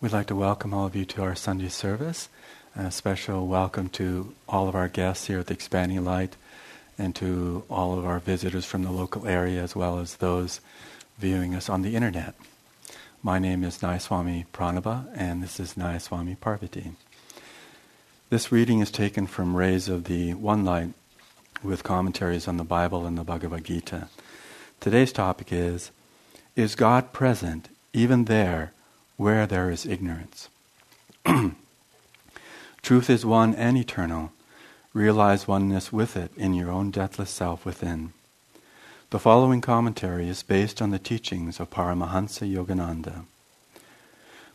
We'd like to welcome all of you to our Sunday service. A special welcome to all of our guests here at the Expanding Light and to all of our visitors from the local area as well as those viewing us on the internet. My name is Nayaswami Pranaba and this is Nayaswami Parvati. This reading is taken from Rays of the One Light with commentaries on the Bible and the Bhagavad Gita. Today's topic is Is God present even there where there is ignorance? Truth is one and eternal. Realize oneness with it in your own deathless self within. The following commentary is based on the teachings of Paramahansa Yogananda.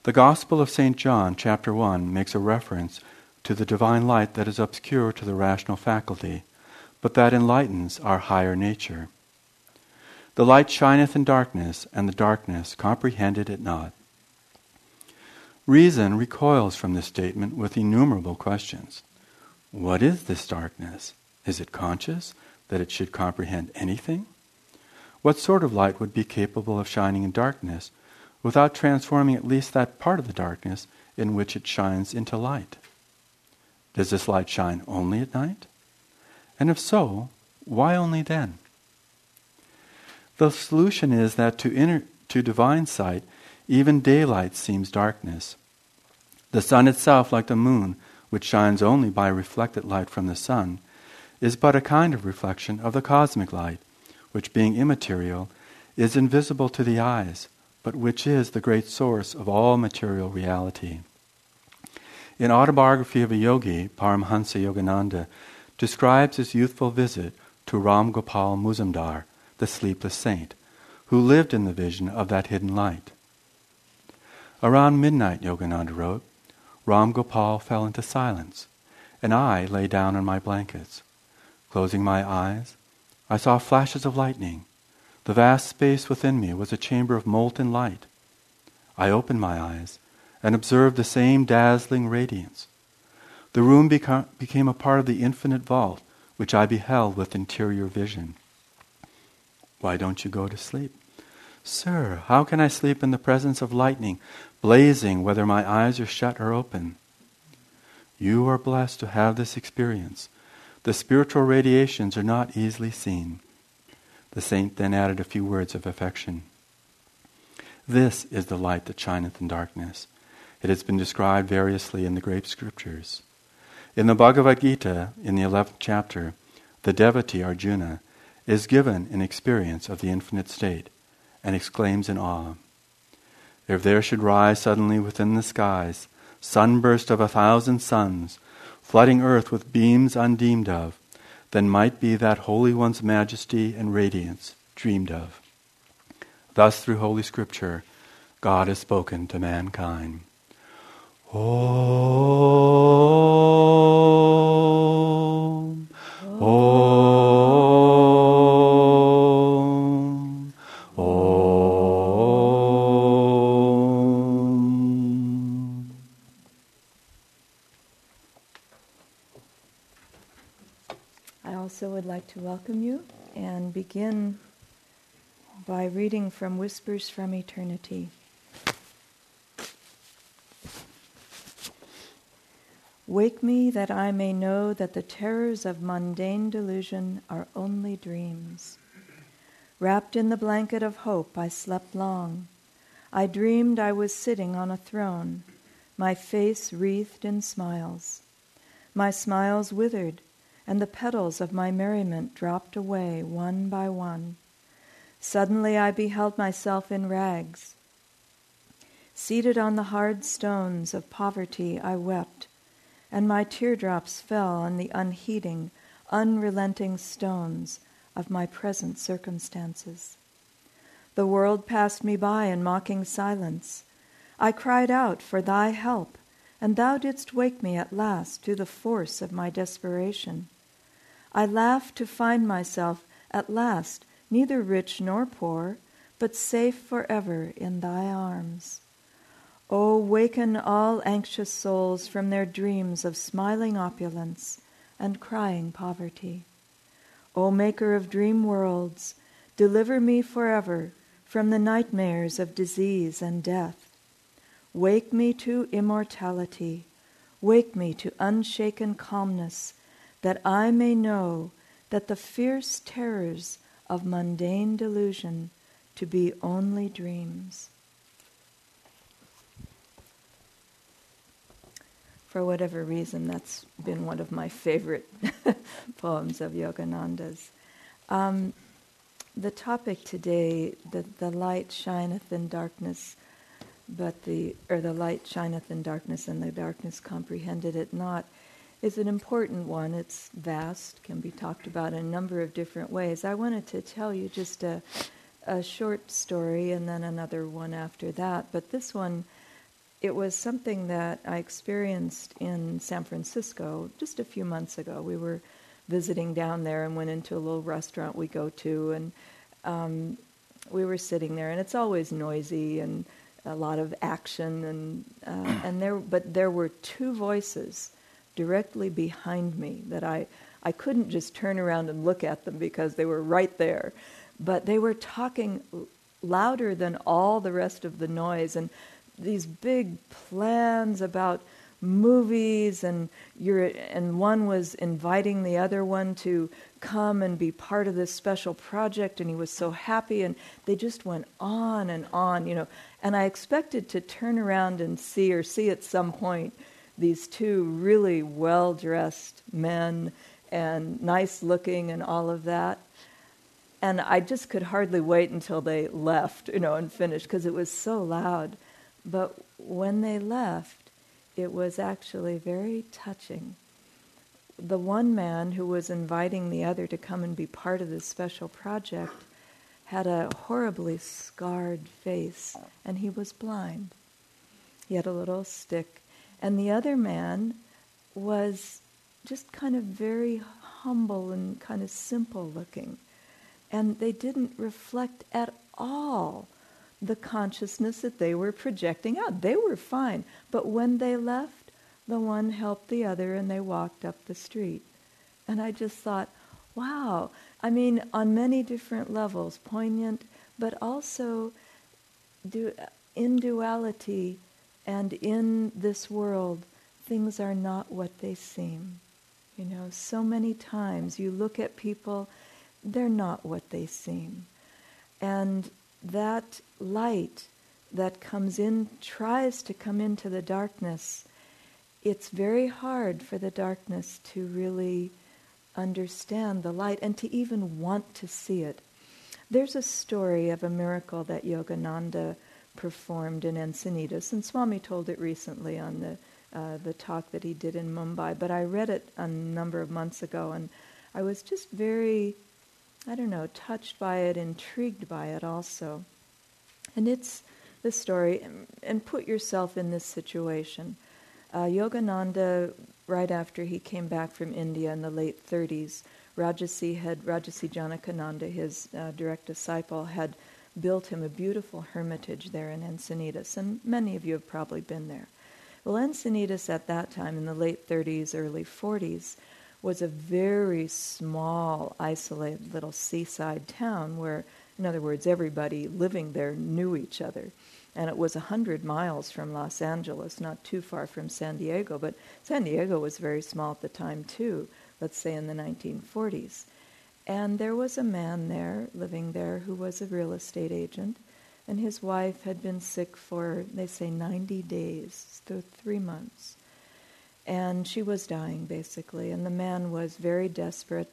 The Gospel of St. John, chapter 1, makes a reference to the divine light that is obscure to the rational faculty, but that enlightens our higher nature. The light shineth in darkness, and the darkness comprehended it not. Reason recoils from this statement with innumerable questions. What is this darkness? Is it conscious that it should comprehend anything? What sort of light would be capable of shining in darkness without transforming at least that part of the darkness in which it shines into light? Does this light shine only at night? And if so, why only then? The solution is that to, inner, to divine sight, even daylight seems darkness. The sun itself, like the moon, which shines only by reflected light from the sun, is but a kind of reflection of the cosmic light, which, being immaterial, is invisible to the eyes, but which is the great source of all material reality. In Autobiography of a Yogi, Paramhansa Yogananda describes his youthful visit to Ram Gopal Muzumdar, the sleepless saint, who lived in the vision of that hidden light. Around midnight, Yogananda wrote, Ram Gopal fell into silence, and I lay down on my blankets. Closing my eyes, I saw flashes of lightning. The vast space within me was a chamber of molten light. I opened my eyes and observed the same dazzling radiance. The room beca- became a part of the infinite vault, which I beheld with interior vision. Why don't you go to sleep? Sir, how can I sleep in the presence of lightning, blazing whether my eyes are shut or open? You are blessed to have this experience. The spiritual radiations are not easily seen. The saint then added a few words of affection. This is the light that shineth in darkness. It has been described variously in the great scriptures. In the Bhagavad Gita, in the 11th chapter, the devotee Arjuna is given an experience of the infinite state and exclaims in awe If there should rise suddenly within the skies sunburst of a thousand suns, flooding earth with beams undeemed of, then might be that Holy One's majesty and radiance dreamed of. Thus, through Holy Scripture, God has spoken to mankind. Om. Om. And begin by reading from Whispers from Eternity. Wake me that I may know that the terrors of mundane delusion are only dreams. Wrapped in the blanket of hope, I slept long. I dreamed I was sitting on a throne, my face wreathed in smiles. My smiles withered, and the petals of my merriment dropped away one by one. Suddenly I beheld myself in rags. Seated on the hard stones of poverty, I wept and my teardrops fell on the unheeding, unrelenting stones of my present circumstances. The world passed me by in mocking silence. I cried out for thy help, and thou didst wake me at last to the force of my desperation. I laughed to find myself at last neither rich nor poor, but safe forever in thy arms. O waken all anxious souls from their dreams of smiling opulence and crying poverty. O Maker of dream worlds, deliver me forever from the nightmares of disease and death. Wake me to immortality. Wake me to unshaken calmness, that I may know that the fierce terrors of mundane delusion to be only dreams. For whatever reason, that's been one of my favorite poems of Yogananda's. Um, the topic today, the, the light shineth in darkness, but the or the light shineth in darkness, and the darkness comprehended it not, is an important one. It's vast, can be talked about in a number of different ways. I wanted to tell you just a, a short story and then another one after that. But this one, it was something that I experienced in San Francisco just a few months ago. We were visiting down there and went into a little restaurant we go to, and um, we were sitting there, and it's always noisy and a lot of action, and uh, and there, but there were two voices directly behind me that I, I couldn't just turn around and look at them because they were right there. But they were talking louder than all the rest of the noise and these big plans about movies and you're and one was inviting the other one to come and be part of this special project and he was so happy and they just went on and on you know and i expected to turn around and see or see at some point these two really well dressed men and nice looking and all of that. And I just could hardly wait until they left, you know, and finished because it was so loud. But when they left, it was actually very touching. The one man who was inviting the other to come and be part of this special project had a horribly scarred face, and he was blind. He had a little stick and the other man was just kind of very humble and kind of simple looking. And they didn't reflect at all the consciousness that they were projecting out. They were fine. But when they left, the one helped the other and they walked up the street. And I just thought, wow. I mean, on many different levels, poignant, but also in duality and in this world, things are not what they seem. You know, so many times you look at people, they're not what they seem. And that light that comes in, tries to come into the darkness, it's very hard for the darkness to really understand the light and to even want to see it. There's a story of a miracle that Yogananda performed in Encinitas, and Swami told it recently on the uh, the talk that he did in Mumbai. But I read it a number of months ago, and I was just very, I don't know, touched by it, intrigued by it also. And it's the story, and put yourself in this situation. Uh, Yogananda, right after he came back from India in the late 30s, Rajarsi had Rajarsi Janakananda, his uh, direct disciple, had built him a beautiful hermitage there in Encinitas, and many of you have probably been there. Well, Encinitas at that time, in the late 30s, early 40s, was a very small, isolated little seaside town where, in other words, everybody living there knew each other. And it was 100 miles from Los Angeles, not too far from San Diego, but San Diego was very small at the time, too, let's say in the 1940s. And there was a man there, living there, who was a real estate agent, and his wife had been sick for, they say, 90 days, so three months. And she was dying, basically, and the man was very desperate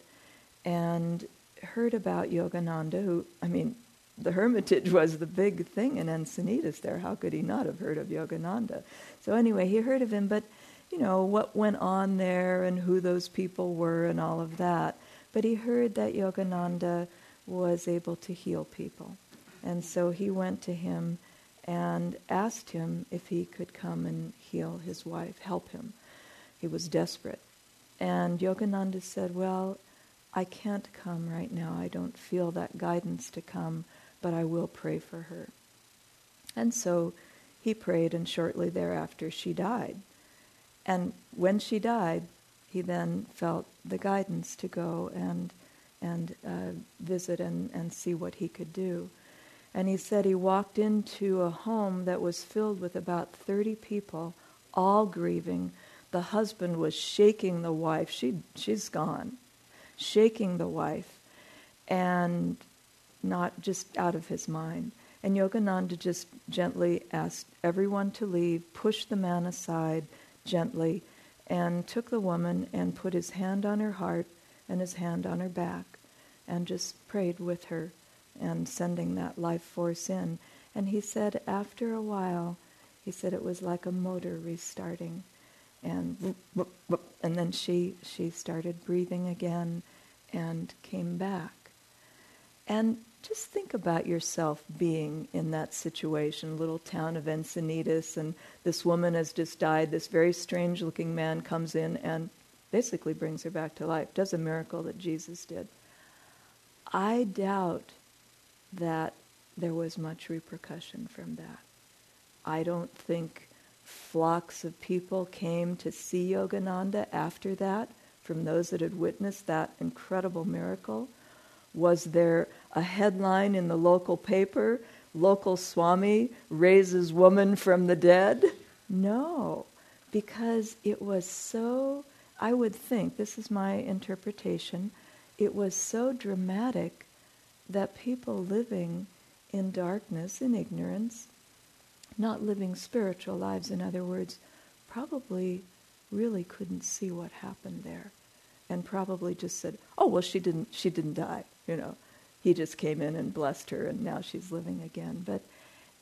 and heard about Yogananda, who, I mean, the hermitage was the big thing in Encinitas there. How could he not have heard of Yogananda? So anyway, he heard of him, but, you know, what went on there and who those people were and all of that. But he heard that Yogananda was able to heal people. And so he went to him and asked him if he could come and heal his wife, help him. He was desperate. And Yogananda said, Well, I can't come right now. I don't feel that guidance to come, but I will pray for her. And so he prayed, and shortly thereafter she died. And when she died, he then felt the guidance to go and and uh, visit and, and see what he could do. And he said he walked into a home that was filled with about 30 people, all grieving. The husband was shaking the wife. She, she's gone. Shaking the wife. And not just out of his mind. And Yogananda just gently asked everyone to leave, pushed the man aside gently, and took the woman and put his hand on her heart and his hand on her back and just prayed with her and sending that life force in. And he said after a while, he said it was like a motor restarting. And and then she she started breathing again and came back. And just think about yourself being in that situation, little town of Encinitas, and this woman has just died. This very strange looking man comes in and basically brings her back to life, does a miracle that Jesus did. I doubt that there was much repercussion from that. I don't think flocks of people came to see Yogananda after that from those that had witnessed that incredible miracle. Was there a headline in the local paper, local Swami raises woman from the dead? No, because it was so, I would think, this is my interpretation, it was so dramatic that people living in darkness, in ignorance, not living spiritual lives, in other words, probably really couldn't see what happened there and probably just said, "Oh, well she didn't she didn't die, you know he just came in and blessed her and now she's living again. But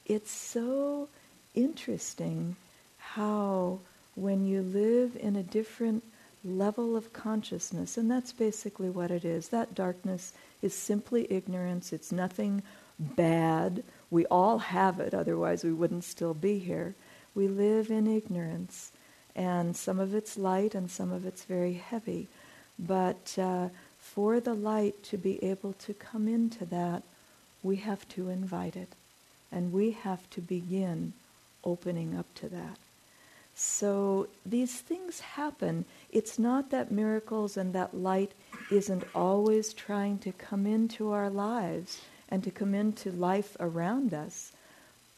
it's so interesting how when you live in a different level of consciousness, and that's basically what it is, that darkness is simply ignorance, it's nothing bad. We all have it, otherwise we wouldn't still be here. We live in ignorance, and some of it's light and some of it's very heavy. But uh, for the light to be able to come into that, we have to invite it. And we have to begin opening up to that. So these things happen. It's not that miracles and that light isn't always trying to come into our lives and to come into life around us,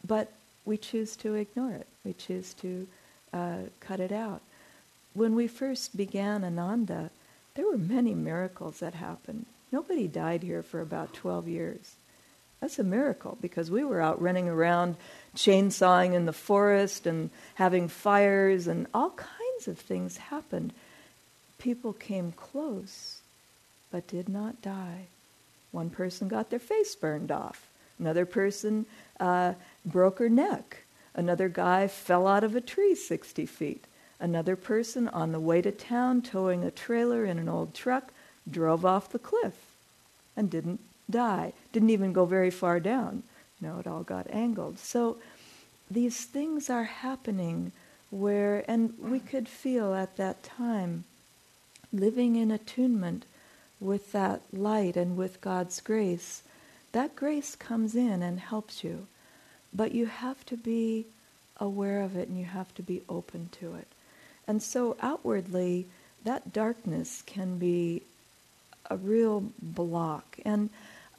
but we choose to ignore it. We choose to uh, cut it out. When we first began Ananda, there were many miracles that happened. Nobody died here for about 12 years. That's a miracle because we were out running around chainsawing in the forest and having fires and all kinds of things happened. People came close but did not die. One person got their face burned off. Another person uh, broke her neck. Another guy fell out of a tree 60 feet. Another person on the way to town towing a trailer in an old truck drove off the cliff and didn't die. Didn't even go very far down. No, it all got angled. So these things are happening where, and we could feel at that time, living in attunement with that light and with God's grace, that grace comes in and helps you. But you have to be aware of it and you have to be open to it. And so outwardly, that darkness can be a real block. And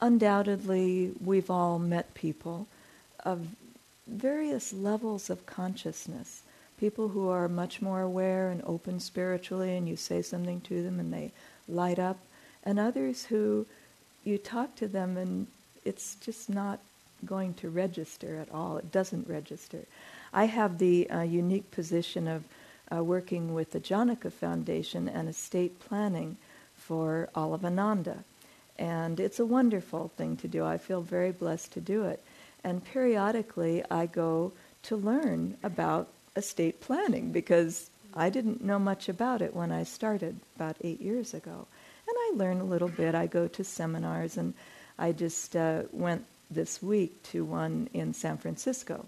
undoubtedly, we've all met people of various levels of consciousness. People who are much more aware and open spiritually, and you say something to them and they light up. And others who you talk to them and it's just not going to register at all. It doesn't register. I have the uh, unique position of uh, working with the Janaka Foundation and estate planning for all of Ananda. And it's a wonderful thing to do. I feel very blessed to do it. And periodically I go to learn about estate planning because I didn't know much about it when I started about eight years ago. And I learn a little bit. I go to seminars, and I just uh, went this week to one in San Francisco.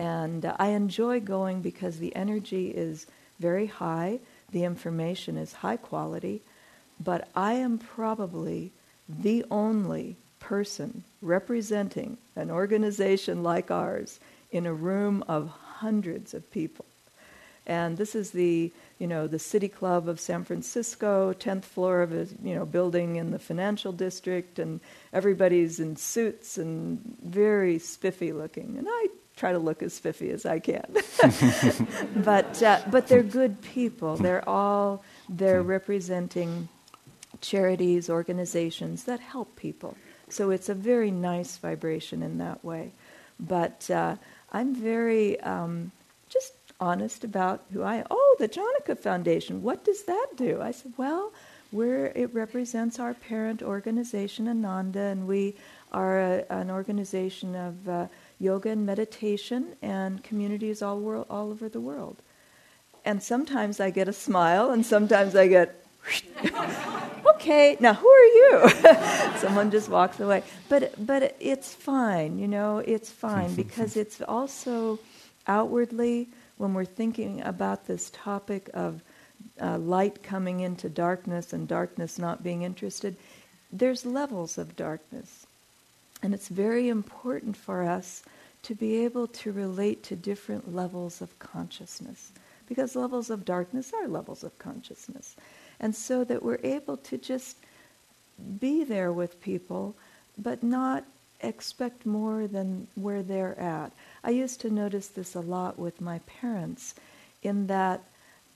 And uh, I enjoy going because the energy is very high, the information is high quality, but I am probably the only person representing an organization like ours in a room of hundreds of people. And this is the, you know, the City Club of San Francisco, 10th floor of a, you know, building in the financial district, and everybody's in suits and very spiffy looking. And I try to look as spiffy as I can. but, uh, but they're good people. They're all, they're representing charities, organizations that help people. So it's a very nice vibration in that way. But uh, I'm very um, just honest about who I am. Oh, the Janaka Foundation, what does that do? I said, well, we're, it represents our parent organization, Ananda, and we are a, an organization of uh, yoga and meditation and communities all, world, all over the world. And sometimes I get a smile, and sometimes I get, okay, now who are you? Someone just walks away. But, but it's fine, you know, it's fine because it's also outwardly, when we're thinking about this topic of uh, light coming into darkness and darkness not being interested, there's levels of darkness. And it's very important for us to be able to relate to different levels of consciousness because levels of darkness are levels of consciousness. And so that we're able to just be there with people, but not expect more than where they're at. I used to notice this a lot with my parents, in that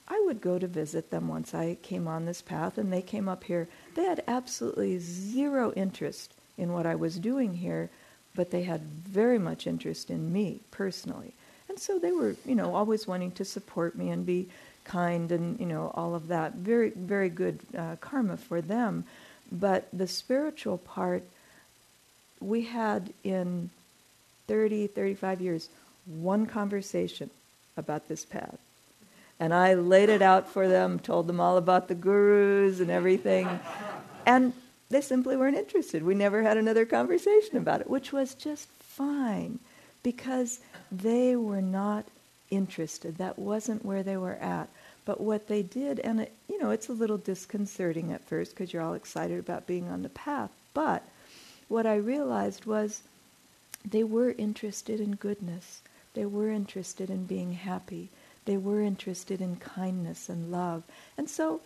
I would go to visit them once I came on this path and they came up here. They had absolutely zero interest in what I was doing here, but they had very much interest in me personally. And so they were, you know, always wanting to support me and be kind and, you know, all of that. Very, very good uh, karma for them. But the spiritual part, we had in 30, 35 years, one conversation about this path. And I laid it out for them, told them all about the gurus and everything. And they simply weren't interested. We never had another conversation about it, which was just fine because they were not interested. That wasn't where they were at. But what they did, and it, you know, it's a little disconcerting at first because you're all excited about being on the path. But what I realized was they were interested in goodness. They were interested in being happy. They were interested in kindness and love. And so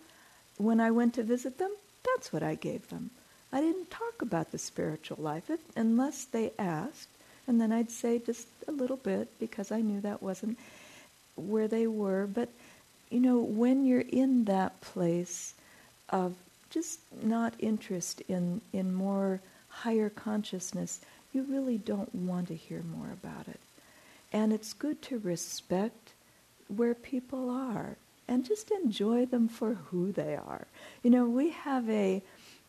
when I went to visit them, that's what I gave them. I didn't talk about the spiritual life if, unless they asked, and then I'd say just a little bit because I knew that wasn't where they were. But, you know, when you're in that place of just not interest in, in more higher consciousness, you really don't want to hear more about it. And it's good to respect where people are and just enjoy them for who they are. You know, we have a,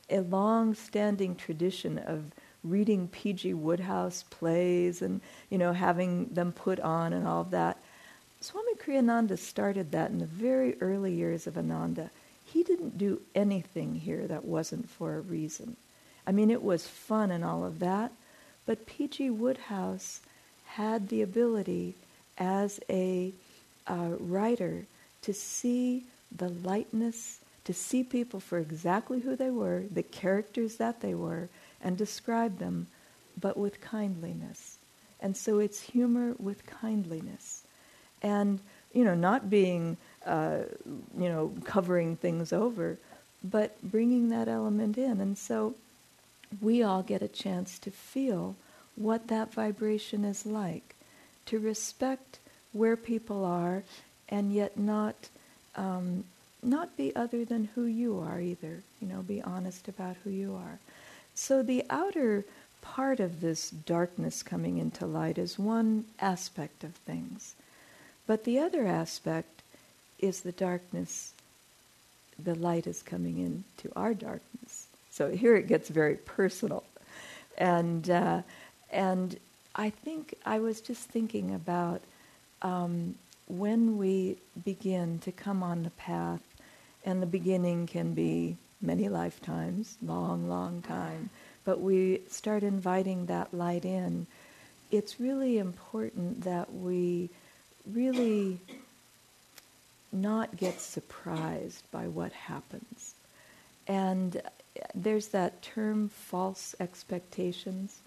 a long standing tradition of reading P.G. Wodehouse plays and, you know, having them put on and all of that. Swami Kriyananda started that in the very early years of Ananda. He didn't do anything here that wasn't for a reason. I mean, it was fun and all of that, but P.G. Wodehouse had the ability as a uh, writer to see the lightness, to see people for exactly who they were, the characters that they were, and describe them, but with kindliness. And so it's humor with kindliness. And, you know, not being, uh, you know, covering things over, but bringing that element in. And so we all get a chance to feel what that vibration is like, to respect where people are and yet not um, not be other than who you are either. You know, be honest about who you are. So the outer part of this darkness coming into light is one aspect of things. But the other aspect is the darkness, the light is coming into our darkness. So here it gets very personal. And, uh, and I think I was just thinking about um, when we begin to come on the path, and the beginning can be many lifetimes, long, long time, but we start inviting that light in, it's really important that we really not get surprised by what happens. And uh, there's that term false expectations.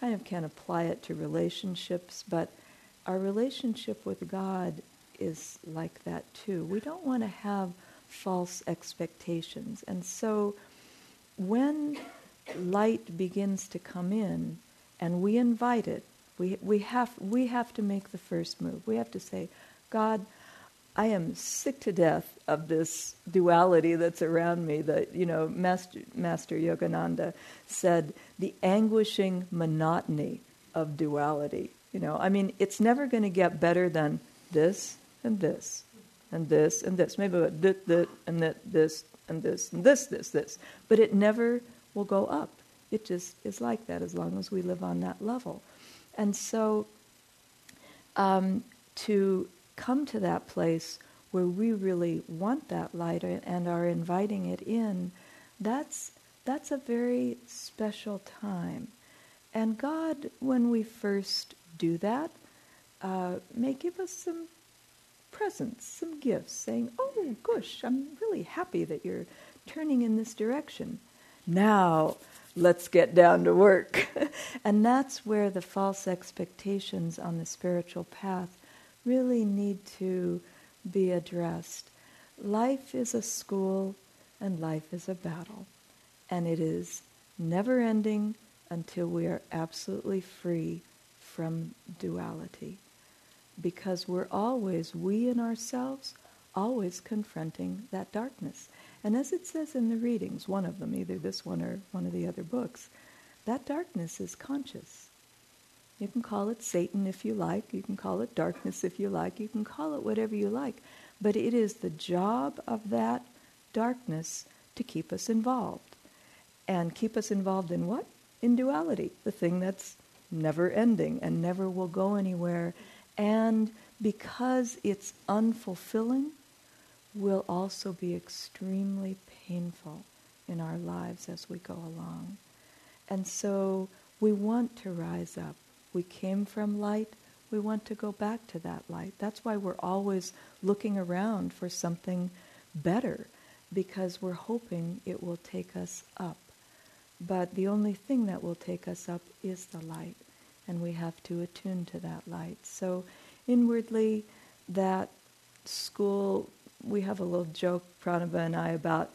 Kind of can apply it to relationships, but our relationship with God is like that too. We don't want to have false expectations. And so when light begins to come in and we invite it, we, we, have, we have to make the first move. We have to say, God, I am sick to death of this duality that's around me. That you know, Master, Master Yogananda said, the anguishing monotony of duality. You know, I mean, it's never going to get better than this and this and this and this. Maybe this, this and that, this and this and this, this, this. But it never will go up. It just is like that as long as we live on that level. And so, um, to come to that place where we really want that light and are inviting it in, that's, that's a very special time. And God, when we first do that, uh, may give us some presents, some gifts, saying, Oh, gosh, I'm really happy that you're turning in this direction. Now, let's get down to work. and that's where the false expectations on the spiritual path really need to be addressed. Life is a school and life is a battle, and it is never ending until we are absolutely free from duality. Because we're always, we in ourselves, always confronting that darkness. And as it says in the readings, one of them, either this one or one of the other books, that darkness is conscious. You can call it Satan if you like. You can call it darkness if you like. You can call it whatever you like. But it is the job of that darkness to keep us involved. And keep us involved in what? In duality, the thing that's never ending and never will go anywhere. And because it's unfulfilling, will also be extremely painful in our lives as we go along. And so we want to rise up. We came from light. We want to go back to that light. That's why we're always looking around for something better, because we're hoping it will take us up. But the only thing that will take us up is the light, and we have to attune to that light. So, inwardly, that school, we have a little joke, Pranaba and I, about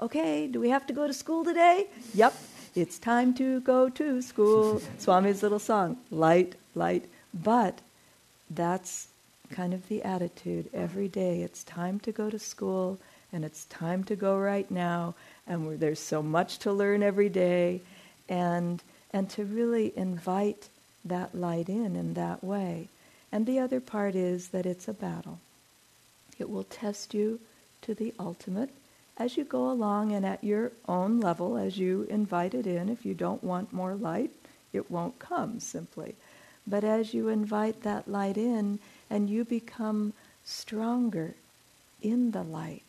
okay, do we have to go to school today? Yep, it's time to go to school. Swami's little song, light, light. But that's kind of the attitude every day. It's time to go to school, and it's time to go right now. And there's so much to learn every day, and and to really invite that light in in that way. And the other part is that it's a battle. It will test you to the ultimate as you go along and at your own level, as you invite it in, if you don't want more light, it won't come simply. But as you invite that light in and you become stronger in the light,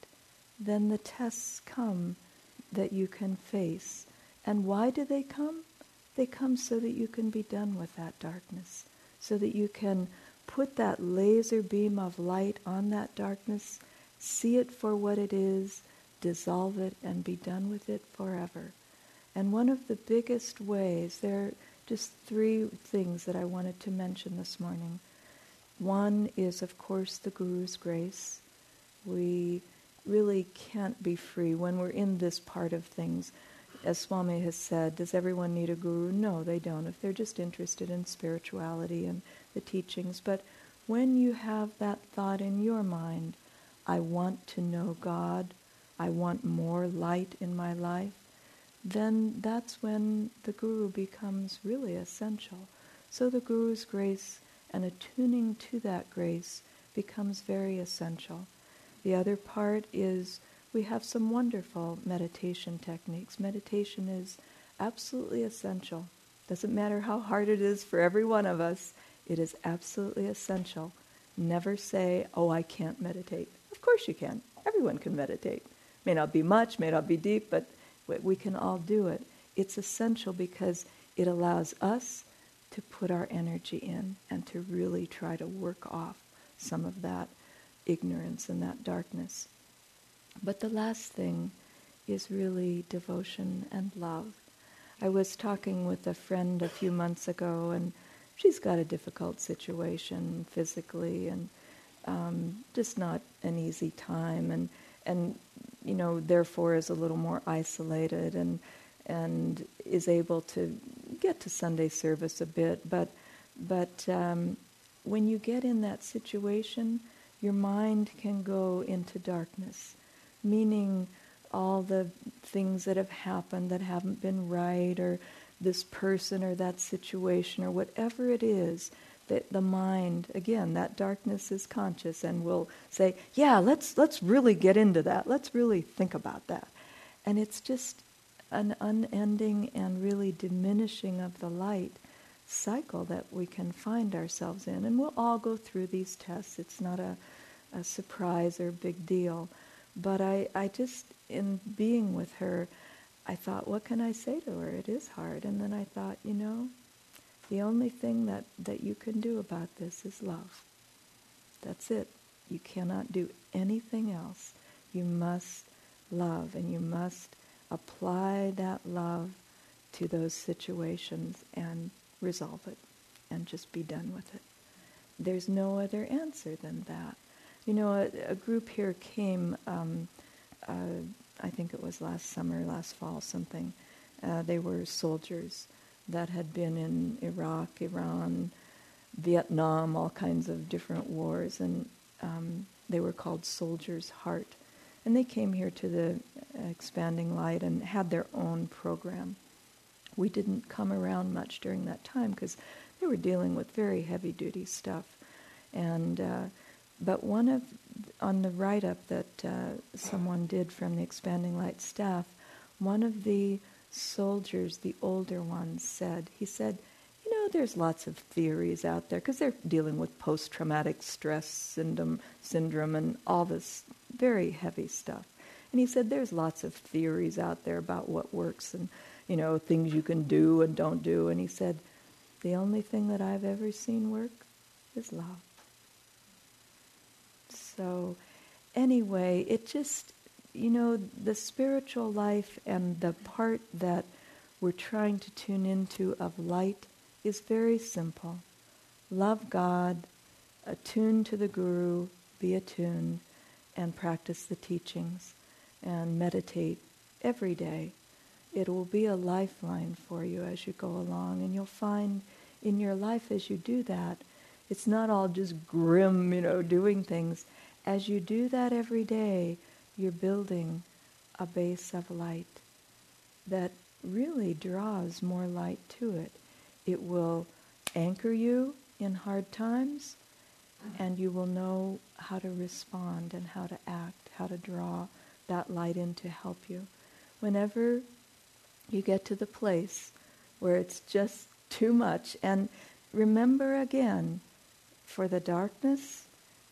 then the tests come that you can face. And why do they come? They come so that you can be done with that darkness, so that you can put that laser beam of light on that darkness, see it for what it is, dissolve it and be done with it forever. And one of the biggest ways, there are just three things that I wanted to mention this morning. One is, of course, the Guru's grace. We really can't be free when we're in this part of things. As Swami has said, does everyone need a guru? No, they don't, if they're just interested in spirituality and the teachings. But when you have that thought in your mind, I want to know God, I want more light in my life, then that's when the Guru becomes really essential. So the Guru's grace and attuning to that grace becomes very essential. The other part is we have some wonderful meditation techniques. Meditation is absolutely essential. Doesn't matter how hard it is for every one of us, it is absolutely essential. Never say, oh, I can't meditate. Of course you can. Everyone can meditate. May not be much, may not be deep, but we can all do it. It's essential because it allows us to put our energy in and to really try to work off some of that ignorance and that darkness. But the last thing is really devotion and love. I was talking with a friend a few months ago, and she's got a difficult situation physically, and um, just not an easy time, and and you know therefore is a little more isolated and and is able to get to Sunday service a bit, but but um, when you get in that situation, your mind can go into darkness, meaning all the things that have happened that haven't been right, or this person or that situation or whatever it is that the mind again that darkness is conscious and will say yeah let's let's really get into that. Let's really think about that. And it's just an unending and really diminishing of the light cycle that we can find ourselves in and we'll all go through these tests it's not a, a surprise or big deal but I, I just in being with her I thought, what can I say to her? It is hard. And then I thought, you know, the only thing that, that you can do about this is love. That's it. You cannot do anything else. You must love, and you must apply that love to those situations and resolve it and just be done with it. There's no other answer than that. You know, a, a group here came. Um, uh, I think it was last summer, last fall, something. Uh, they were soldiers that had been in Iraq, Iran, Vietnam, all kinds of different wars, and um, they were called Soldiers' Heart. And they came here to the Expanding Light and had their own program. We didn't come around much during that time because they were dealing with very heavy duty stuff. And uh, but one of on the write up that uh, someone did from the Expanding Light staff, one of the soldiers, the older ones, said, he said, you know, there's lots of theories out there because they're dealing with post traumatic stress syndrome, syndrome and all this very heavy stuff. And he said, there's lots of theories out there about what works and, you know, things you can do and don't do. And he said, the only thing that I've ever seen work is love. So, anyway, it just, you know, the spiritual life and the part that we're trying to tune into of light is very simple. Love God, attune to the Guru, be attuned, and practice the teachings and meditate every day. It will be a lifeline for you as you go along, and you'll find in your life as you do that, it's not all just grim, you know, doing things as you do that every day, you're building a base of light that really draws more light to it. It will anchor you in hard times, and you will know how to respond and how to act, how to draw that light in to help you. Whenever you get to the place where it's just too much, and remember again, for the darkness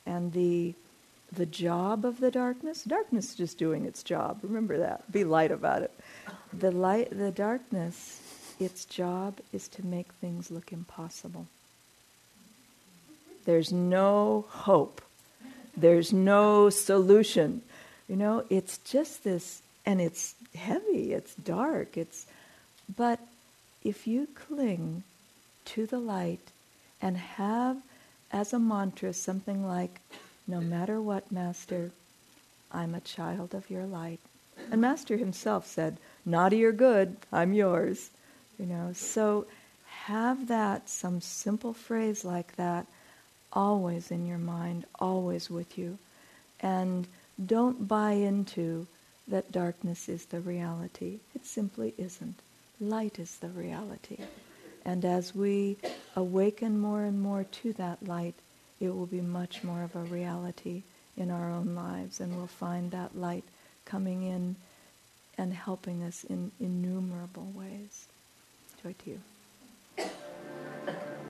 and the the job of the darkness. Darkness is just doing its job. Remember that. Be light about it. The light, the darkness, its job is to make things look impossible. There's no hope. There's no solution. You know, it's just this, and it's heavy. It's dark. It's, but if you cling to the light and have as a mantra something like no matter what, Master, I'm a child of your light. And Master himself said, naughty or good, I'm yours. You know, so have that, some simple phrase like that, always in your mind, always with you. And don't buy into that darkness is the reality. It simply isn't. Light is the reality. And as we awaken more and more to that light, it will be much more of a reality in our own lives, and we'll find that light coming in and helping us in innumerable ways. Joy to you.